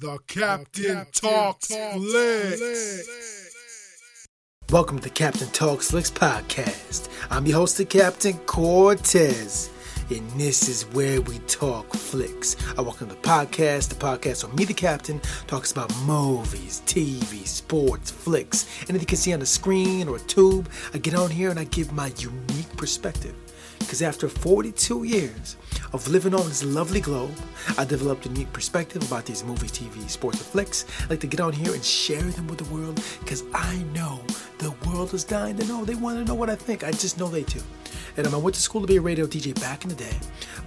The Captain, Talks Flicks. Welcome to Captain Talks Flicks podcast. I'm your host, the Captain Cortez, and this is where we talk flicks. I welcome the podcast. The podcast where me, the Captain, talks about movies, TV, sports, flicks, anything you can see on the screen or a tube. I get on here and I give my unique perspective. Because after 42 years of living on this lovely globe, I developed a unique perspective about these movies, TV, sports, and flicks. I like to get on here and share them with the world because I know the world is dying to know. They want to know what I think. I just know they do. And um, I went to school to be a radio DJ back in the day,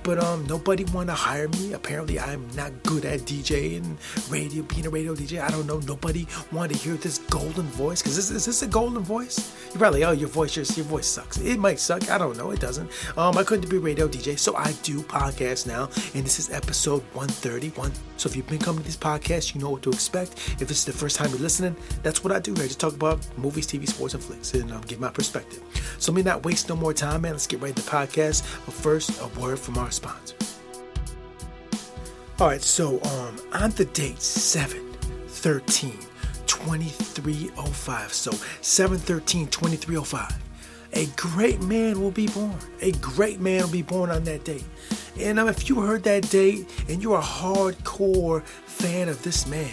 but um, nobody wanted to hire me. Apparently, I'm not good at DJing, radio, being a radio DJ. I don't know. Nobody wanted to hear this golden voice. Because is, is this a golden voice? You're probably, oh, your voice, your, your voice sucks. It might suck. I don't know. It doesn't. Um, I couldn't be radio DJ, so I do podcasts now, and this is episode 131. So if you've been coming to this podcast, you know what to expect. If it's the first time you're listening, that's what I do here. Just talk about movies, TV, sports, and flicks, and um, give my perspective. So let me not waste no more time, man. Let's get right to the podcast. But first, a word from our sponsor. All right, so um, on the date 7 13 2305. So 7 13 2305 a great man will be born. A great man will be born on that date. And um, if you heard that date and you're a hardcore fan of this man,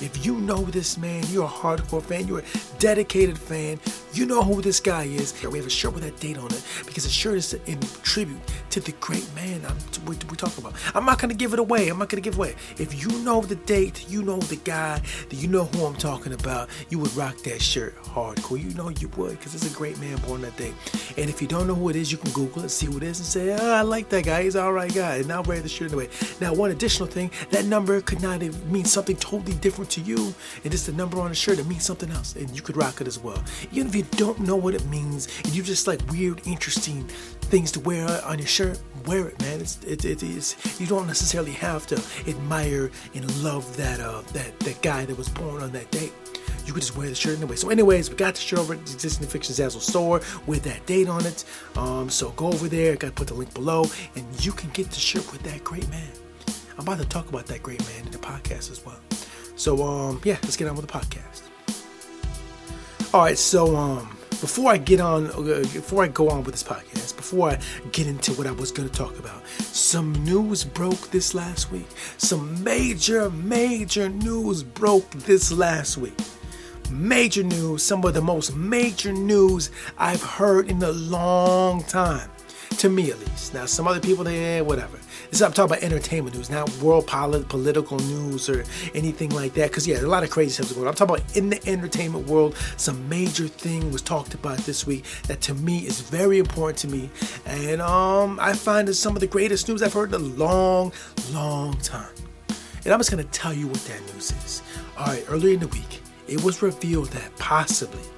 if you know this man, you're a hardcore fan, you're a dedicated fan, you know who this guy is. We have a shirt with that date on it because the shirt is in tribute to the great man I'm, we, we talk about. I'm not going to give it away. I'm not going to give away. If you know the date, you know the guy, you know who I'm talking about, you would rock that shirt hardcore. You know you would because it's a great man born that day. And if you don't know who it is, you can Google it, see who it is, and say, oh, I like that guy. He's all right guy. And I'll wear the shirt anyway. Now, one additional thing, that number could not mean something totally different to you. And it's the number on the shirt that means something else. And you could rock it as well. Even if you don't know what it means and you just like weird, interesting things to wear on your shirt, wear it, man. It's it, it is you don't necessarily have to admire and love that uh that that guy that was born on that date. You could just wear the shirt anyway. So, anyways, we got the shirt over at the existing fiction Zazzle store with that date on it. Um, so go over there. I got to put the link below, and you can get the shirt with that great man. I'm about to talk about that great man in the podcast as well. So, um, yeah, let's get on with the podcast. All right, so um, before I get on, uh, before I go on with this podcast, before I get into what I was going to talk about, some news broke this last week. Some major, major news broke this last week. Major news, some of the most major news I've heard in a long time, to me at least. Now, some other people, they, eh, whatever. This I'm talking about entertainment news, not world polit- political news or anything like that. Because yeah, a lot of crazy stuff going on. I'm talking about in the entertainment world, some major thing was talked about this week that to me is very important to me, and um, I find it some of the greatest news I've heard in a long, long time. And I'm just gonna tell you what that news is. All right, earlier in the week, it was revealed that possibly,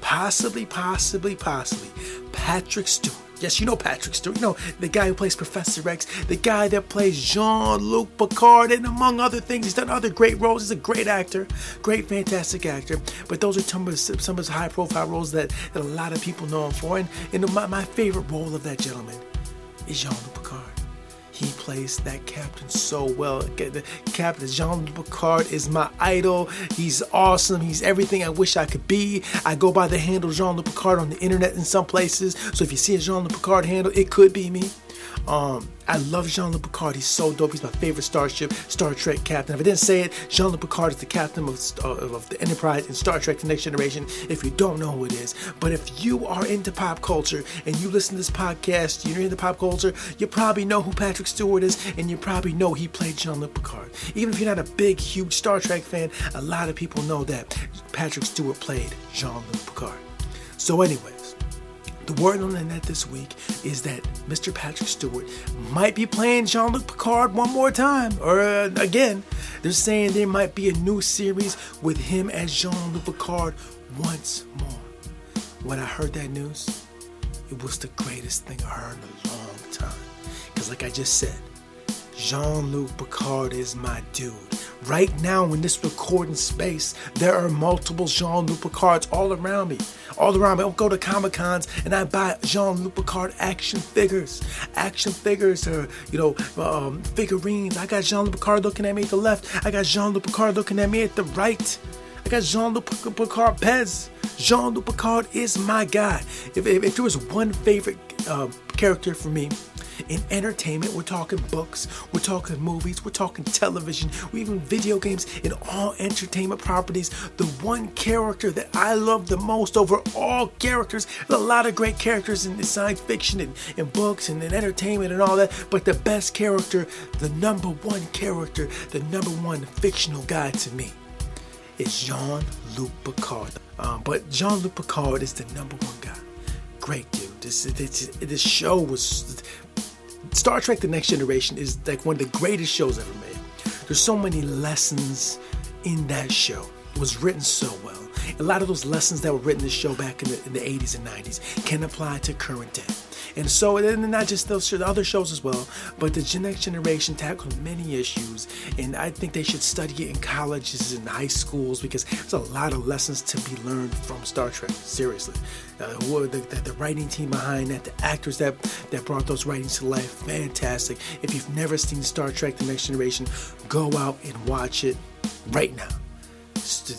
possibly, possibly, possibly, Patrick Stewart Yes, you know Patrick Stewart. You know the guy who plays Professor X, the guy that plays Jean-Luc Picard, and among other things, he's done other great roles. He's a great actor, great, fantastic actor. But those are some of his, some of his high-profile roles that, that a lot of people know him for. And, and my, my favorite role of that gentleman is Jean-Luc Picard. He plays that captain so well. Captain Jean Picard is my idol. He's awesome. He's everything I wish I could be. I go by the handle Jean Picard on the internet in some places. So if you see a Jean Picard handle, it could be me. Um, I love Jean-Luc Picard. He's so dope. He's my favorite starship, Star Trek captain. If I didn't say it, Jean-Luc Picard is the captain of, uh, of the Enterprise in Star Trek: The Next Generation. If you don't know who it is, but if you are into pop culture and you listen to this podcast, you're into pop culture, you probably know who Patrick Stewart is, and you probably know he played Jean-Luc Picard. Even if you're not a big, huge Star Trek fan, a lot of people know that Patrick Stewart played Jean-Luc Picard. So, anyway. The word on the net this week is that Mr. Patrick Stewart might be playing Jean Luc Picard one more time, or uh, again. They're saying there might be a new series with him as Jean Luc Picard once more. When I heard that news, it was the greatest thing I heard in a long time. Because, like I just said, Jean Luc Picard is my dude. Right now, in this recording space, there are multiple Jean Luc Picards all around me. All around me. I'll go to Comic Cons and I buy Jean Luc Picard action figures. Action figures or, you know, um, figurines. I got Jean Luc Picard looking at me at the left. I got Jean Luc Picard looking at me at the right. I got Jean Luc Picard Pez. Jean Luc Picard is my guy. If, if, if there was one favorite uh, character for me, in entertainment. We're talking books, we're talking movies, we're talking television, we even video games, in all entertainment properties. The one character that I love the most over all characters, a lot of great characters in science fiction and, and books and in entertainment and all that, but the best character, the number one character, the number one fictional guy to me is Jean Luc Picard. Um, but Jean Luc Picard is the number one guy. Great dude. This, this, this show was Star Trek The Next Generation is like one of the greatest shows ever made. There's so many lessons in that show. It was written so well. A lot of those lessons that were written in the show back in the, in the 80s and 90s can apply to current day. And so, and not just those the other shows as well, but the next generation tackled many issues, and I think they should study it in colleges and high schools because there's a lot of lessons to be learned from Star Trek. Seriously, uh, the, the, the writing team behind that, the actors that that brought those writings to life, fantastic. If you've never seen Star Trek: The Next Generation, go out and watch it right now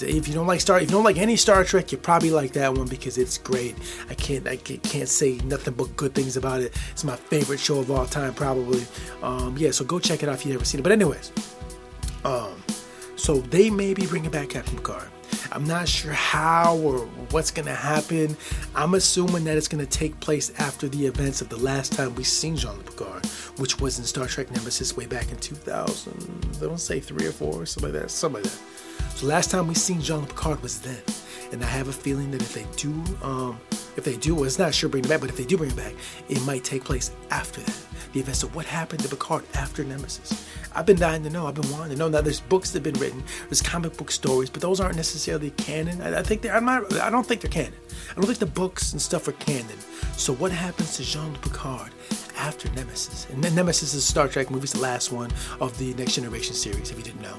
if you don't like Star, if you don't like any Star Trek, you probably like that one because it's great. I can't, I can't say nothing but good things about it. It's my favorite show of all time, probably. Um, yeah, so go check it out if you've never seen it. But anyways, um, so they may be bringing back Captain Picard. I'm not sure how or what's to happen. I'm assuming that it's to take place after the events of the last time we seen Jean-Luc Picard, which was in Star Trek Nemesis way back in 2000. I don't say three or four, something like that. Something like that. So last time we seen Jean-Luc Picard was then, and I have a feeling that if they do, um, if they do, well, it's not sure bring it back, but if they do bring it back, it might take place after that. The events of what happened to Picard after Nemesis. I've been dying to know. I've been wanting to know. Now there's books that have been written, there's comic book stories, but those aren't necessarily canon. I, I think they're. I'm not. I don't think they're canon. I don't think the books and stuff are canon. So what happens to Jean-Luc Picard after Nemesis? And Nemesis is a Star Trek movie, it's the last one of the Next Generation series, if you didn't know.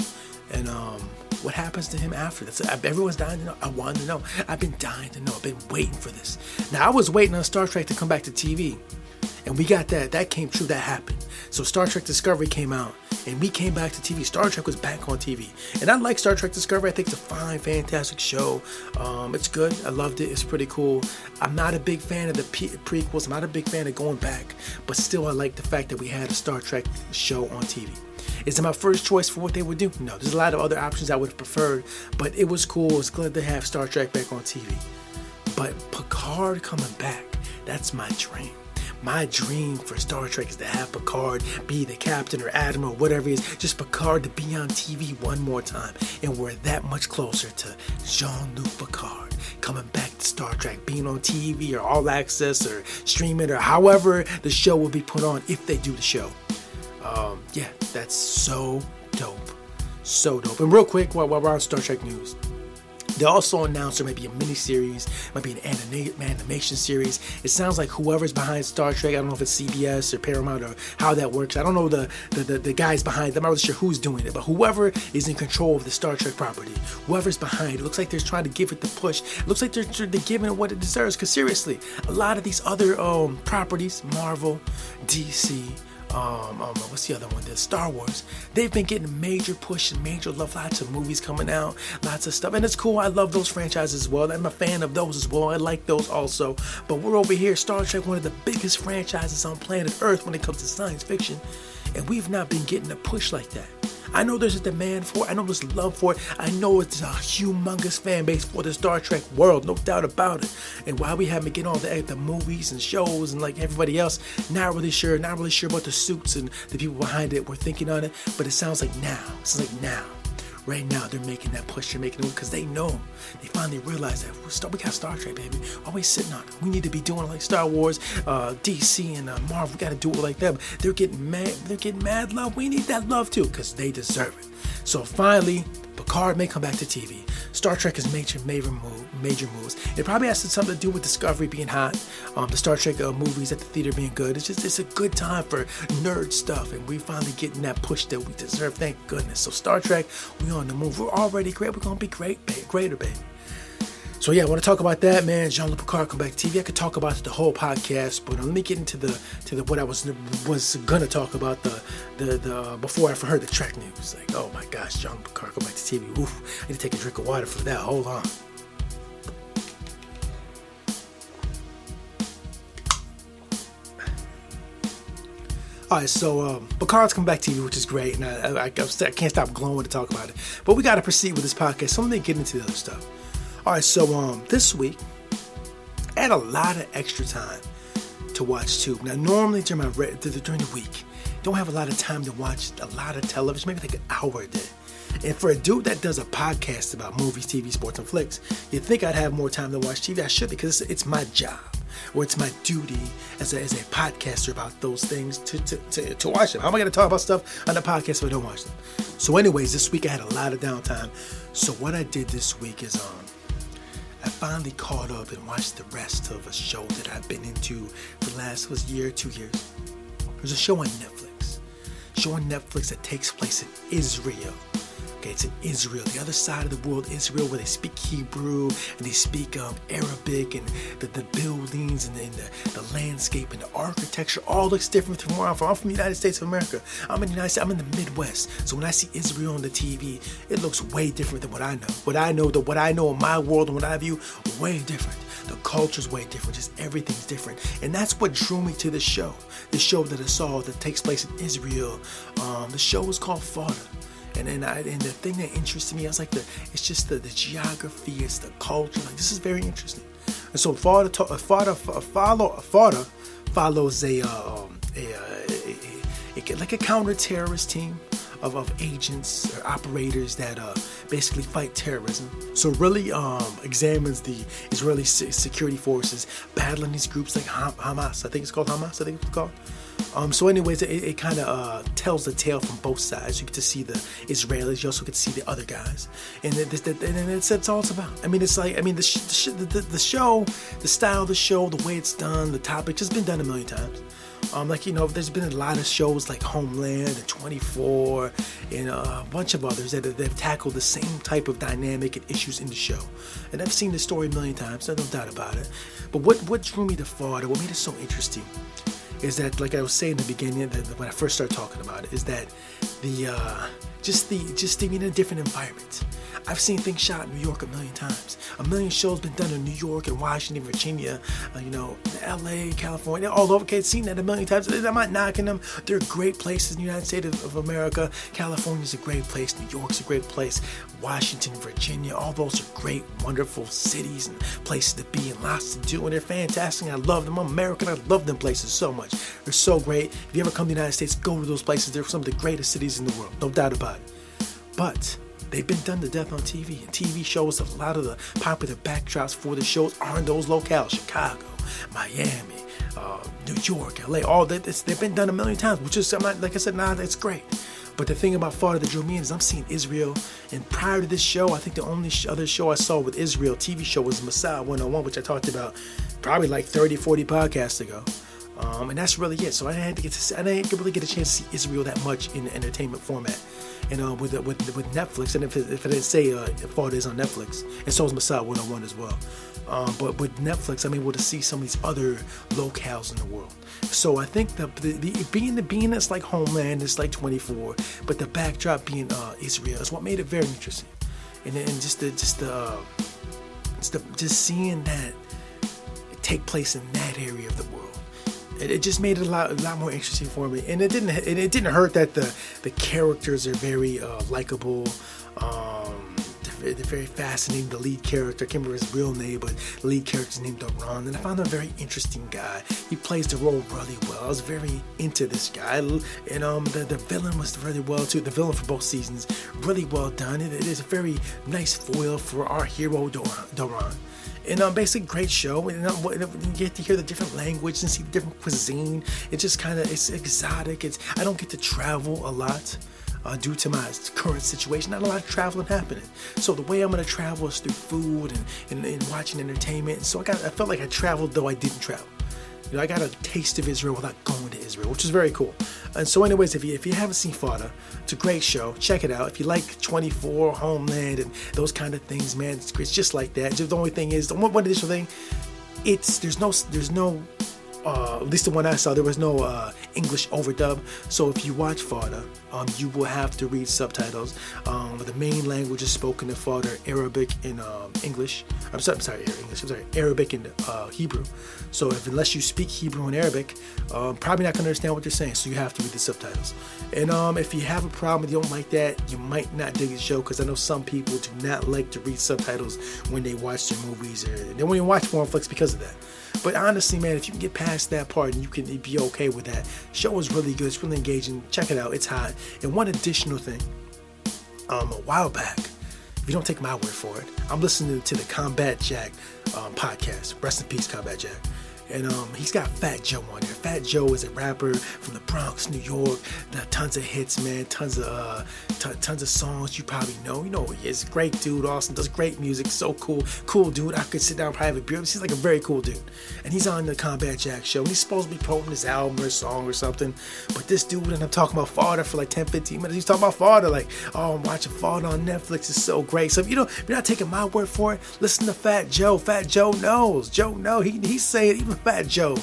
And um, what happens to him after this? Everyone's dying to know. I want to know. I've been dying to know. I've been waiting for this. Now I was waiting on Star Trek to come back to TV, and we got that. That came true. That happened. So Star Trek Discovery came out, and we came back to TV. Star Trek was back on TV, and I like Star Trek Discovery. I think it's a fine, fantastic show. Um, it's good. I loved it. It's pretty cool. I'm not a big fan of the prequels. I'm not a big fan of going back, but still, I like the fact that we had a Star Trek show on TV. Is it my first choice for what they would do? No, there's a lot of other options I would have preferred, but it was cool. It's glad to have Star Trek back on TV. But Picard coming back, that's my dream. My dream for Star Trek is to have Picard be the captain or admiral, whatever it is, just Picard to be on TV one more time. And we're that much closer to Jean Luc Picard coming back to Star Trek, being on TV or all access or streaming or however the show will be put on if they do the show. Um, yeah, that's so dope. So dope. And real quick, while, while we're on Star Trek news, they also announced there might be a mini series, might be an anima- animation series. It sounds like whoever's behind Star Trek, I don't know if it's CBS or Paramount or how that works. I don't know the, the, the, the guys behind them. I'm not really sure who's doing it, but whoever is in control of the Star Trek property, whoever's behind it, looks like they're trying to give it the push. It looks like they're, they're giving it what it deserves. Because seriously, a lot of these other um, properties, Marvel, DC, um, um, what's the other one? The Star Wars. They've been getting major push and major love. Lots of movies coming out, lots of stuff, and it's cool. I love those franchises as well. I'm a fan of those as well. I like those also. But we're over here, Star Trek, one of the biggest franchises on planet Earth when it comes to science fiction, and we've not been getting a push like that. I know there's a demand for it. I know there's love for it. I know it's a humongous fan base for the Star Trek world, no doubt about it. And while we haven't all the, the movies and shows and like everybody else, not really sure, not really sure about the suits and the people behind it. We're thinking on it, but it sounds like now. It's like now right now they're making that push. They're making it because they know they finally realize that we got Star Trek, baby. Always sitting on. We need to be doing like Star Wars, uh, DC, and uh, Marvel. We got to do it like them. They're getting mad. They're getting mad love. We need that love too because they deserve it. So finally, Picard may come back to TV. Star Trek has major, major, move, major moves. It probably has something to do with Discovery being hot, um, the Star Trek uh, movies at the theater being good. It's just it's a good time for nerd stuff, and we're finally getting that push that we deserve. Thank goodness. So Star Trek, we on the move. We're already great. We're gonna be great, greater, baby. So yeah, I want to talk about that, man. Jean-Luc Picard come back to TV. I could talk about the whole podcast, but let me get into the to the what I was was gonna talk about the the the before I heard the Trek news. Like, oh my gosh, Jean-Luc Picard come back to TV. Oof, I need to take a drink of water for that. Hold on. All right, so um, Picard's come back to TV, which is great, and I, I, I, I can't stop glowing to talk about it. But we got to proceed with this podcast. So let me get into the other stuff. All right, so um, this week I had a lot of extra time to watch too. Now, normally during my during the week, don't have a lot of time to watch a lot of television, maybe like an hour a day. And for a dude that does a podcast about movies, TV, sports, and flicks, you'd think I'd have more time to watch TV? I should because it's, it's my job or it's my duty as a, as a podcaster about those things to, to, to, to watch them. How am I going to talk about stuff on the podcast if I don't watch them? So, anyways, this week I had a lot of downtime. So, what I did this week is um, I finally caught up and watched the rest of a show that I've been into for the last was year, two years. There's a show on Netflix. A show on Netflix that takes place in Israel. Okay, it's in Israel, the other side of the world, Israel, where they speak Hebrew and they speak um, Arabic, and the, the buildings and, the, and the, the, landscape and the architecture all looks different from where I'm from. I'm from the United States of America. I'm in the United States. I'm in the Midwest. So when I see Israel on the TV, it looks way different than what I know. What I know, the what I know in my world and what I view, way different. The culture's way different. Just everything's different, and that's what drew me to the show. The show that I saw that takes place in Israel. Um, the show is called Fauda. And then I, and the thing that interested me, I was like, the, it's just the, the geography, it's the culture. Like this is very interesting. And so Fauda, Fauda, follow, Fauda follows a, um, a, a, a, a, like a counter-terrorist team of, of agents or operators that uh, basically fight terrorism. So really um, examines the Israeli security forces battling these groups like Hamas. I think it's called Hamas. I think it's called. Um, so, anyways, it, it kind of uh, tells the tale from both sides. You get to see the Israelis, you also get to see the other guys, and, it, it, and it's, all it's about. I mean, it's like I mean, the, sh- the, the, the show, the style of the show, the way it's done, the topic, has been done a million times. Um, like you know, there's been a lot of shows like Homeland and 24 and a bunch of others that have tackled the same type of dynamic and issues in the show. And I've seen the story a million times, no doubt about it. But what what drew me to Fauda, what made it so interesting, is that like I was saying in the beginning, when I first started talking about it, is that the uh, just the just being in a different environment. I've seen things shot in New York a million times. A million shows been done in New York and Washington, Virginia, uh, you know, L.A., California, all over. Okay, seen that a million times. I'm not knocking them. They're great places in the United States of, of America. California's a great place. New York's a great place. Washington, Virginia, all those are great, wonderful cities and places to be and lots to do. And they're fantastic. I love them. I'm American. I love them places so much. They're so great. If you ever come to the United States, go to those places. They're some of the greatest cities in the world. No doubt about it. But they've been done to death on TV. And TV shows, a lot of the popular backdrops for the shows are in those locales Chicago, Miami, uh, New York, LA. All that, they've been done a million times, which is, I'm not, like I said, nah, that's great. But the thing about Fauda that drew me in is I'm seeing Israel. And prior to this show, I think the only other show I saw with Israel TV show was Mossad 101, which I talked about probably like 30, 40 podcasts ago. Um, and that's really it. So I to get to see, I didn't really get a chance to see Israel that much in the entertainment format. And uh, with, with with Netflix, and if it, if I didn't say uh, Fauda is on Netflix, and so is Mossad 101 as well. Um, but with Netflix, I'm able to see some of these other locales in the world. So I think the, the, the being the being it's like Homeland, it's like 24, but the backdrop being uh, Israel is what made it very interesting. And, and just the just the, uh, just the just seeing that take place in that area of the world it, it just made it a lot, a lot more interesting for me. And it didn't, it, it didn't hurt that the the characters are very uh, likable. Um, very fascinating. The lead character, I can't remember his real name, but the lead character is named Doron, and I found him a very interesting guy. He plays the role really well. I was very into this guy, and um, the, the villain was really well too. The villain for both seasons, really well done. it, it is a very nice foil for our hero Doron and um, basically great show. And um, you get to hear the different language and see the different cuisine. It's just kind of it's exotic. It's I don't get to travel a lot. Uh, due to my current situation. Not a lot of traveling happening. So the way I'm gonna travel is through food and, and, and watching entertainment. So I got I felt like I traveled though I didn't travel. You know, I got a taste of Israel without going to Israel, which is very cool. And so, anyways, if you if you haven't seen Fauda, it's a great show. Check it out. If you like 24, Homeland, and those kind of things, man, it's, it's just like that. Just the only thing is, the one additional thing, it's there's no there's no uh, at least the one I saw, there was no uh, English overdub. So if you watch Fauda, um, you will have to read subtitles. Um, the main language is spoken in Fauda, Arabic and um, English. I'm sorry, I'm sorry, English. I'm sorry, Arabic and uh, Hebrew. So if unless you speak Hebrew and Arabic, um, probably not gonna understand what they're saying. So you have to read the subtitles. And um, if you have a problem, and you don't like that, you might not dig the show because I know some people do not like to read subtitles when they watch their movies or they won't even watch more Netflix because of that. But honestly, man, if you can get past that part and you can be okay with that, show is really good. It's really engaging. Check it out. It's hot. And one additional thing, um, a while back, if you don't take my word for it, I'm listening to the Combat Jack um, podcast. Rest in peace, Combat Jack and um, he's got Fat Joe on there. Fat Joe is a rapper from the Bronx, New York. Tons of hits, man. Tons of uh, t- tons of songs you probably know. You know he is. Great dude. Austin does great music. So cool, cool dude. I could sit down, probably have a beer. He's like a very cool dude. And he's on the Combat Jack show. And he's supposed to be promoting his album or song or something. But this dude and I'm talking about Fauda for like 10, 15 minutes. He's talking about Fauda like, oh, I'm watching Fauda on Netflix. It's so great. So if you know, you're not taking my word for it, listen to Fat Joe. Fat Joe knows. Joe knows. He he's saying even Fat Joe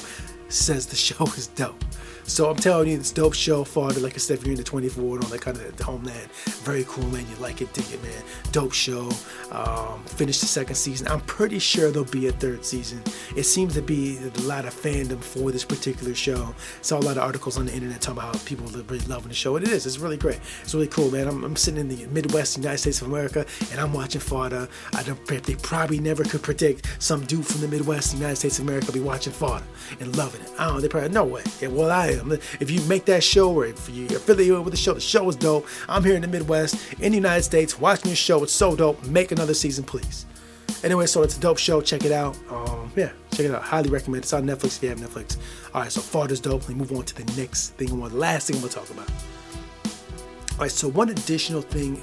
says the show is dope. So I'm telling you, it's dope show. Fauda, like I said, if you're into 24 and all that kind of the homeland, very cool, man. You like it, dig it, man. Dope show. Um, finished the second season. I'm pretty sure there'll be a third season. It seems to be a lot of fandom for this particular show. Saw a lot of articles on the internet talking about how people are really loving the show. And it is. It's really great. It's really cool, man. I'm, I'm sitting in the Midwest United States of America and I'm watching Fauda. I don't. They probably never could predict some dude from the Midwest United States of America be watching Fauda and loving it. I don't. They probably no way. Yeah, well, I If you make that show or if you're affiliated with the show, the show is dope. I'm here in the Midwest, in the United States, watching this show. It's so dope. Make another season, please. Anyway, so it's a dope show. Check it out. Um, yeah, check it out. Highly recommend. It's on Netflix if you have Netflix. All right, so Fauda's dope. Let me move on to the next thing. One, last thing I'm gonna talk about. All right, so one additional thing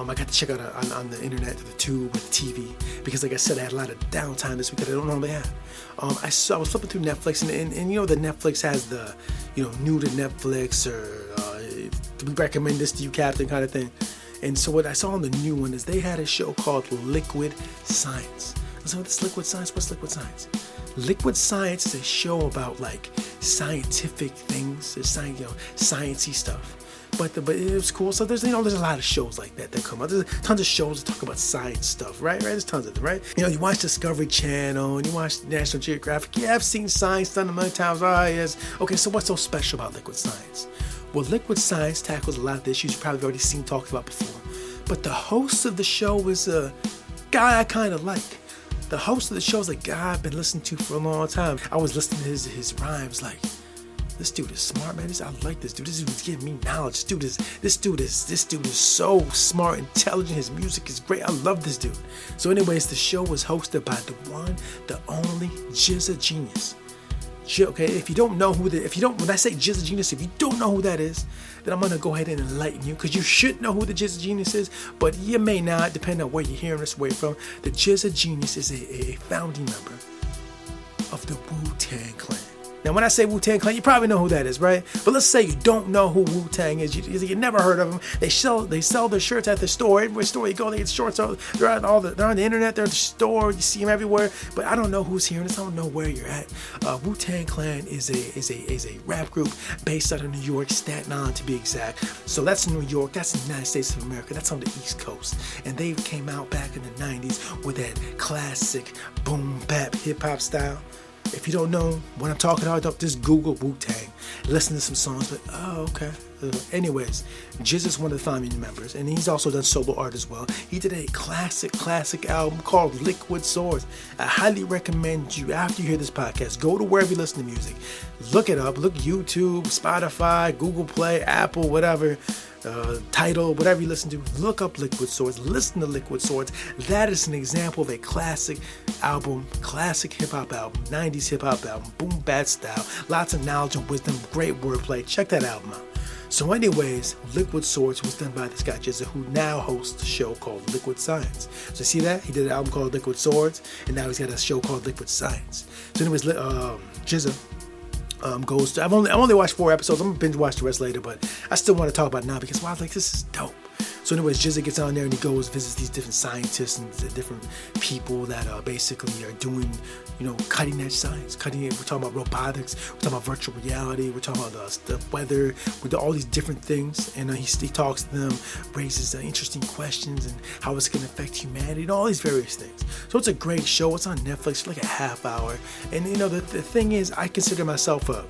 um, I got to check out on, on, the internet, the tube, with TV, because like I said, I had a lot of downtime this week that I don't normally have. Um, I saw I was flipping through Netflix, and, and, and you know that Netflix has the, you know, new to Netflix or uh, we recommend this to you, Captain, kind of thing. And so what I saw on the new one is they had a show called Liquid Science. So what's Liquid Science? What's Liquid Science? Liquid Science is a show about like scientific things, science, you know, sciencey stuff but the, but it was cool. So there's you know there's a lot of shows like that that come out. There's tons of shows that talk about science stuff, right? Right? There's tons of them, right? You know, you watch Discovery Channel and you watch National Geographic. Yeah, I've seen science done a million times. Ah, oh, yes. Okay, so what's so special about liquid science? Well, liquid science tackles a lot of the issues you've probably already seen talked about before. But the host of the show is a guy I kind of like. The host of the show is a guy I've been listening to for a long time. I was listening to his his rhymes like this dude is smart, man. This, I like this dude. This dude is giving me knowledge. This dude is this dude is this dude is so smart, intelligent. His music is great. I love this dude. So, anyways, the show was hosted by the one, the only GZA Genius. Okay, if you don't know who the if you don't when I say GZA Genius, if you don't know who that is, then I'm gonna go ahead and enlighten you because you should know who the GZA Genius is, but you may not, depending on where you're hearing this way from. The GZA Genius is a, a founding member of the Wu Tang Clan. Now, when I say Wu Tang Clan, you probably know who that is, right? But let's say you don't know who Wu Tang is. You, you never heard of them. They sell they sell their shirts at the store. Every store you go, they get shorts. They're on all the they're on the internet. They're at the store. You see them everywhere. But I don't know who's hearing this. I don't know where you're at. Uh, Wu Tang Clan is a is a is a rap group based out of New York, Staten Island to be exact. So that's New York. That's the United States of America. That's on the East Coast. And they came out back in the '90s with that classic boom bap hip hop style. If you don't know what I'm talking about, just Google Wu Tang. Listen to some songs, but oh, okay. Uh, anyways, Jiz is one of the founding members, and he's also done solo art as well. He did a classic, classic album called Liquid Swords. I highly recommend you, after you hear this podcast, go to wherever you listen to music. Look it up. Look YouTube, Spotify, Google Play, Apple, whatever uh, Tidal, whatever you listen to, look up Liquid Swords, listen to Liquid Swords. That is an example of a classic album, classic hip hop album, 90s hip hop album, boom bap style, lots of knowledge and wisdom, great wordplay. Check that album out. So, anyways, Liquid Swords was done by this guy GZA, who now hosts a show called Liquid Science. So, see that he did an album called Liquid Swords, and now he's got a show called Liquid Science. So, anyways, um, GZA um, goes to. I've only I've only watched four episodes. I'm gonna binge watch the rest later, but I still want to talk about it now because wow, like this is dope. So, anyways, GZA gets on there and he goes visits these different scientists and the different people that uh, basically are doing, you know, cutting edge science. Cutting it. We're talking about robotics. We're talking about virtual reality. We're talking about the, the weather. With all these different things, and uh, he, he talks to them, raises uh, interesting questions and how it's going to affect humanity and all these various things. So it's a great show. It's on Netflix, for like a half hour. And you know, the, the thing is, I consider myself a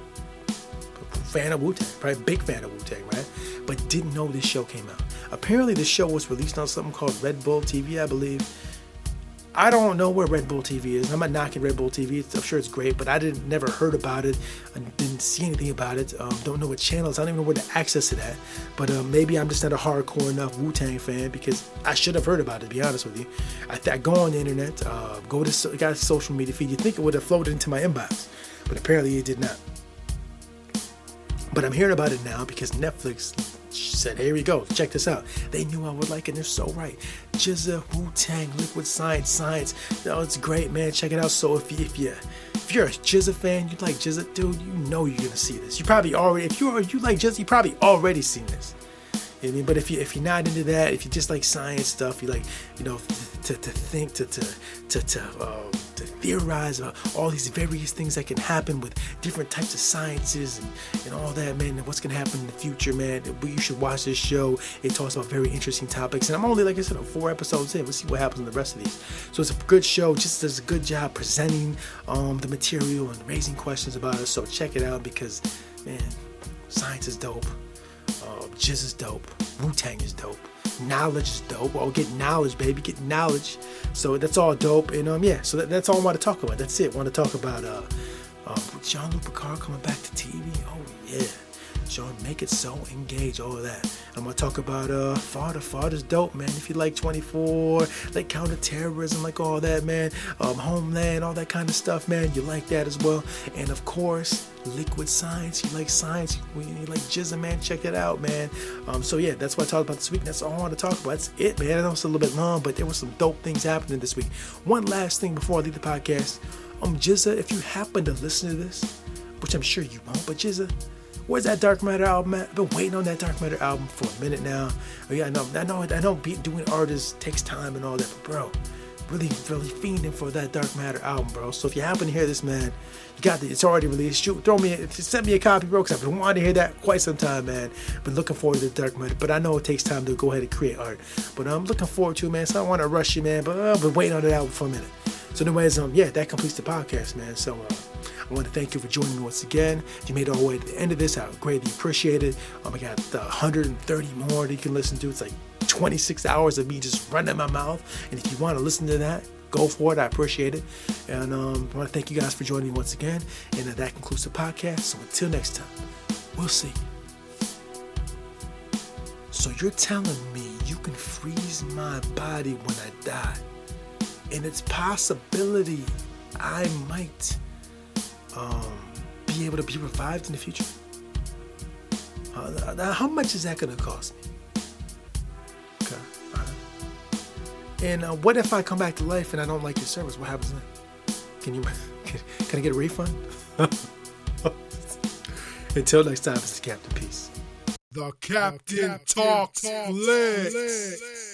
fan of Wu Tang, probably big fan of Wu Tang, right? But didn't know this show came out. Apparently, the show was released on something called Red Bull TV, I believe. I don't know where Red Bull TV is. I'm not knocking Red Bull TV. I'm sure it's great, but I didn't never heard about it. I didn't see anything about it. Um, don't know what channels. I don't even know where to access it at. But uh, maybe I'm just not a hardcore enough Wu Tang fan because I should have heard about it. To be honest with you, I, th- I go on the internet, uh, go to so, social media feed. You think it would have floated into my inbox, but apparently it did not. But I'm hearing about it now because Netflix said, here we go, check this out. They knew I would like it, and they're so right. GZA, Wu Tang, Liquid Science, Science. Oh, it's great, man. Check it out. So if you, if you if you're a GZA fan, you like GZA, dude, you know you're gonna see this. You probably already, if you are you like GZA, you probably already seen this. I mean, but if you if you're not into that, if you just like science stuff, you like you know to, to think to to to to, uh, to theorize about all these various things that can happen with different types of sciences and, and all that, man. And what's gonna happen in the future, man? You should watch this show. It talks about very interesting topics, and I'm only like I said, four episodes in. We'll see what happens in the rest of these. So it's a good show. Just does a good job presenting um, the material and raising questions about it. So check it out because, man, science is dope. Uh, GZA is dope. Wu Tang is dope. Knowledge is dope. Oh, get knowledge, baby. Get knowledge. So that's all dope. And um, yeah. So that, that's all I want to talk about. That's it. I want to talk about uh, uh, Jean-Luc Picard coming back to TV. Oh yeah. Jean, make it so engage, all of that. I'm gonna talk about uh Fauda. Fauda's dope, man. If you like 24, like counterterrorism, like all that, man. Um, Homeland, all that kind of stuff, man. You like that as well. And of course, liquid science. You like science. You, you like GZA, man. Check it out, man. Um, so yeah, that's what I talked about this week. That's all I want to talk about. That's it, man. I know it's a little bit long, but there were some dope things happening this week. One last thing before I leave the podcast. Um, GZA, if you happen to listen to this, which I'm sure you won't, but GZA, Where's that Dark Matter album at? I've been waiting on that Dark Matter album for a minute now. Oh, yeah, I know, I know, I know. Doing artists takes time and all that, but bro, really, really fiending for that Dark Matter album, bro. So if you happen to hear this, man, you got it. It's already released. Shoot, throw me, send me a copy, bro. Cause I've been wanting to hear that quite some time, man. Been looking forward to the Dark Matter, but I know it takes time to go ahead and create art. But I'm looking forward to it, man. So I don't want to rush you, man. But I've been waiting on that album for a minute. So, anyways, um, yeah, that completes the podcast, man. So, uh, I want to thank you for joining me once again. If you made it all the way to the end of this, I greatly appreciate it. Um, I got the 130 more that you can listen to. It's like 26 hours of me just running my mouth. And if you want to listen to that, go for it. I appreciate it. And um, I want to thank you guys for joining me once again. And uh, that concludes the podcast. So until next time, we'll see. So you're telling me you can freeze my body when I die? And it's possibility I might um, be able to be revived in the future? Uh, how much is that going to cost me? Okay. And uh, what if I come back to life and I don't like your service? What happens then? Can you can I get a refund? Until next time, it's the Captain Peace. The Captain, Captain talks, talks.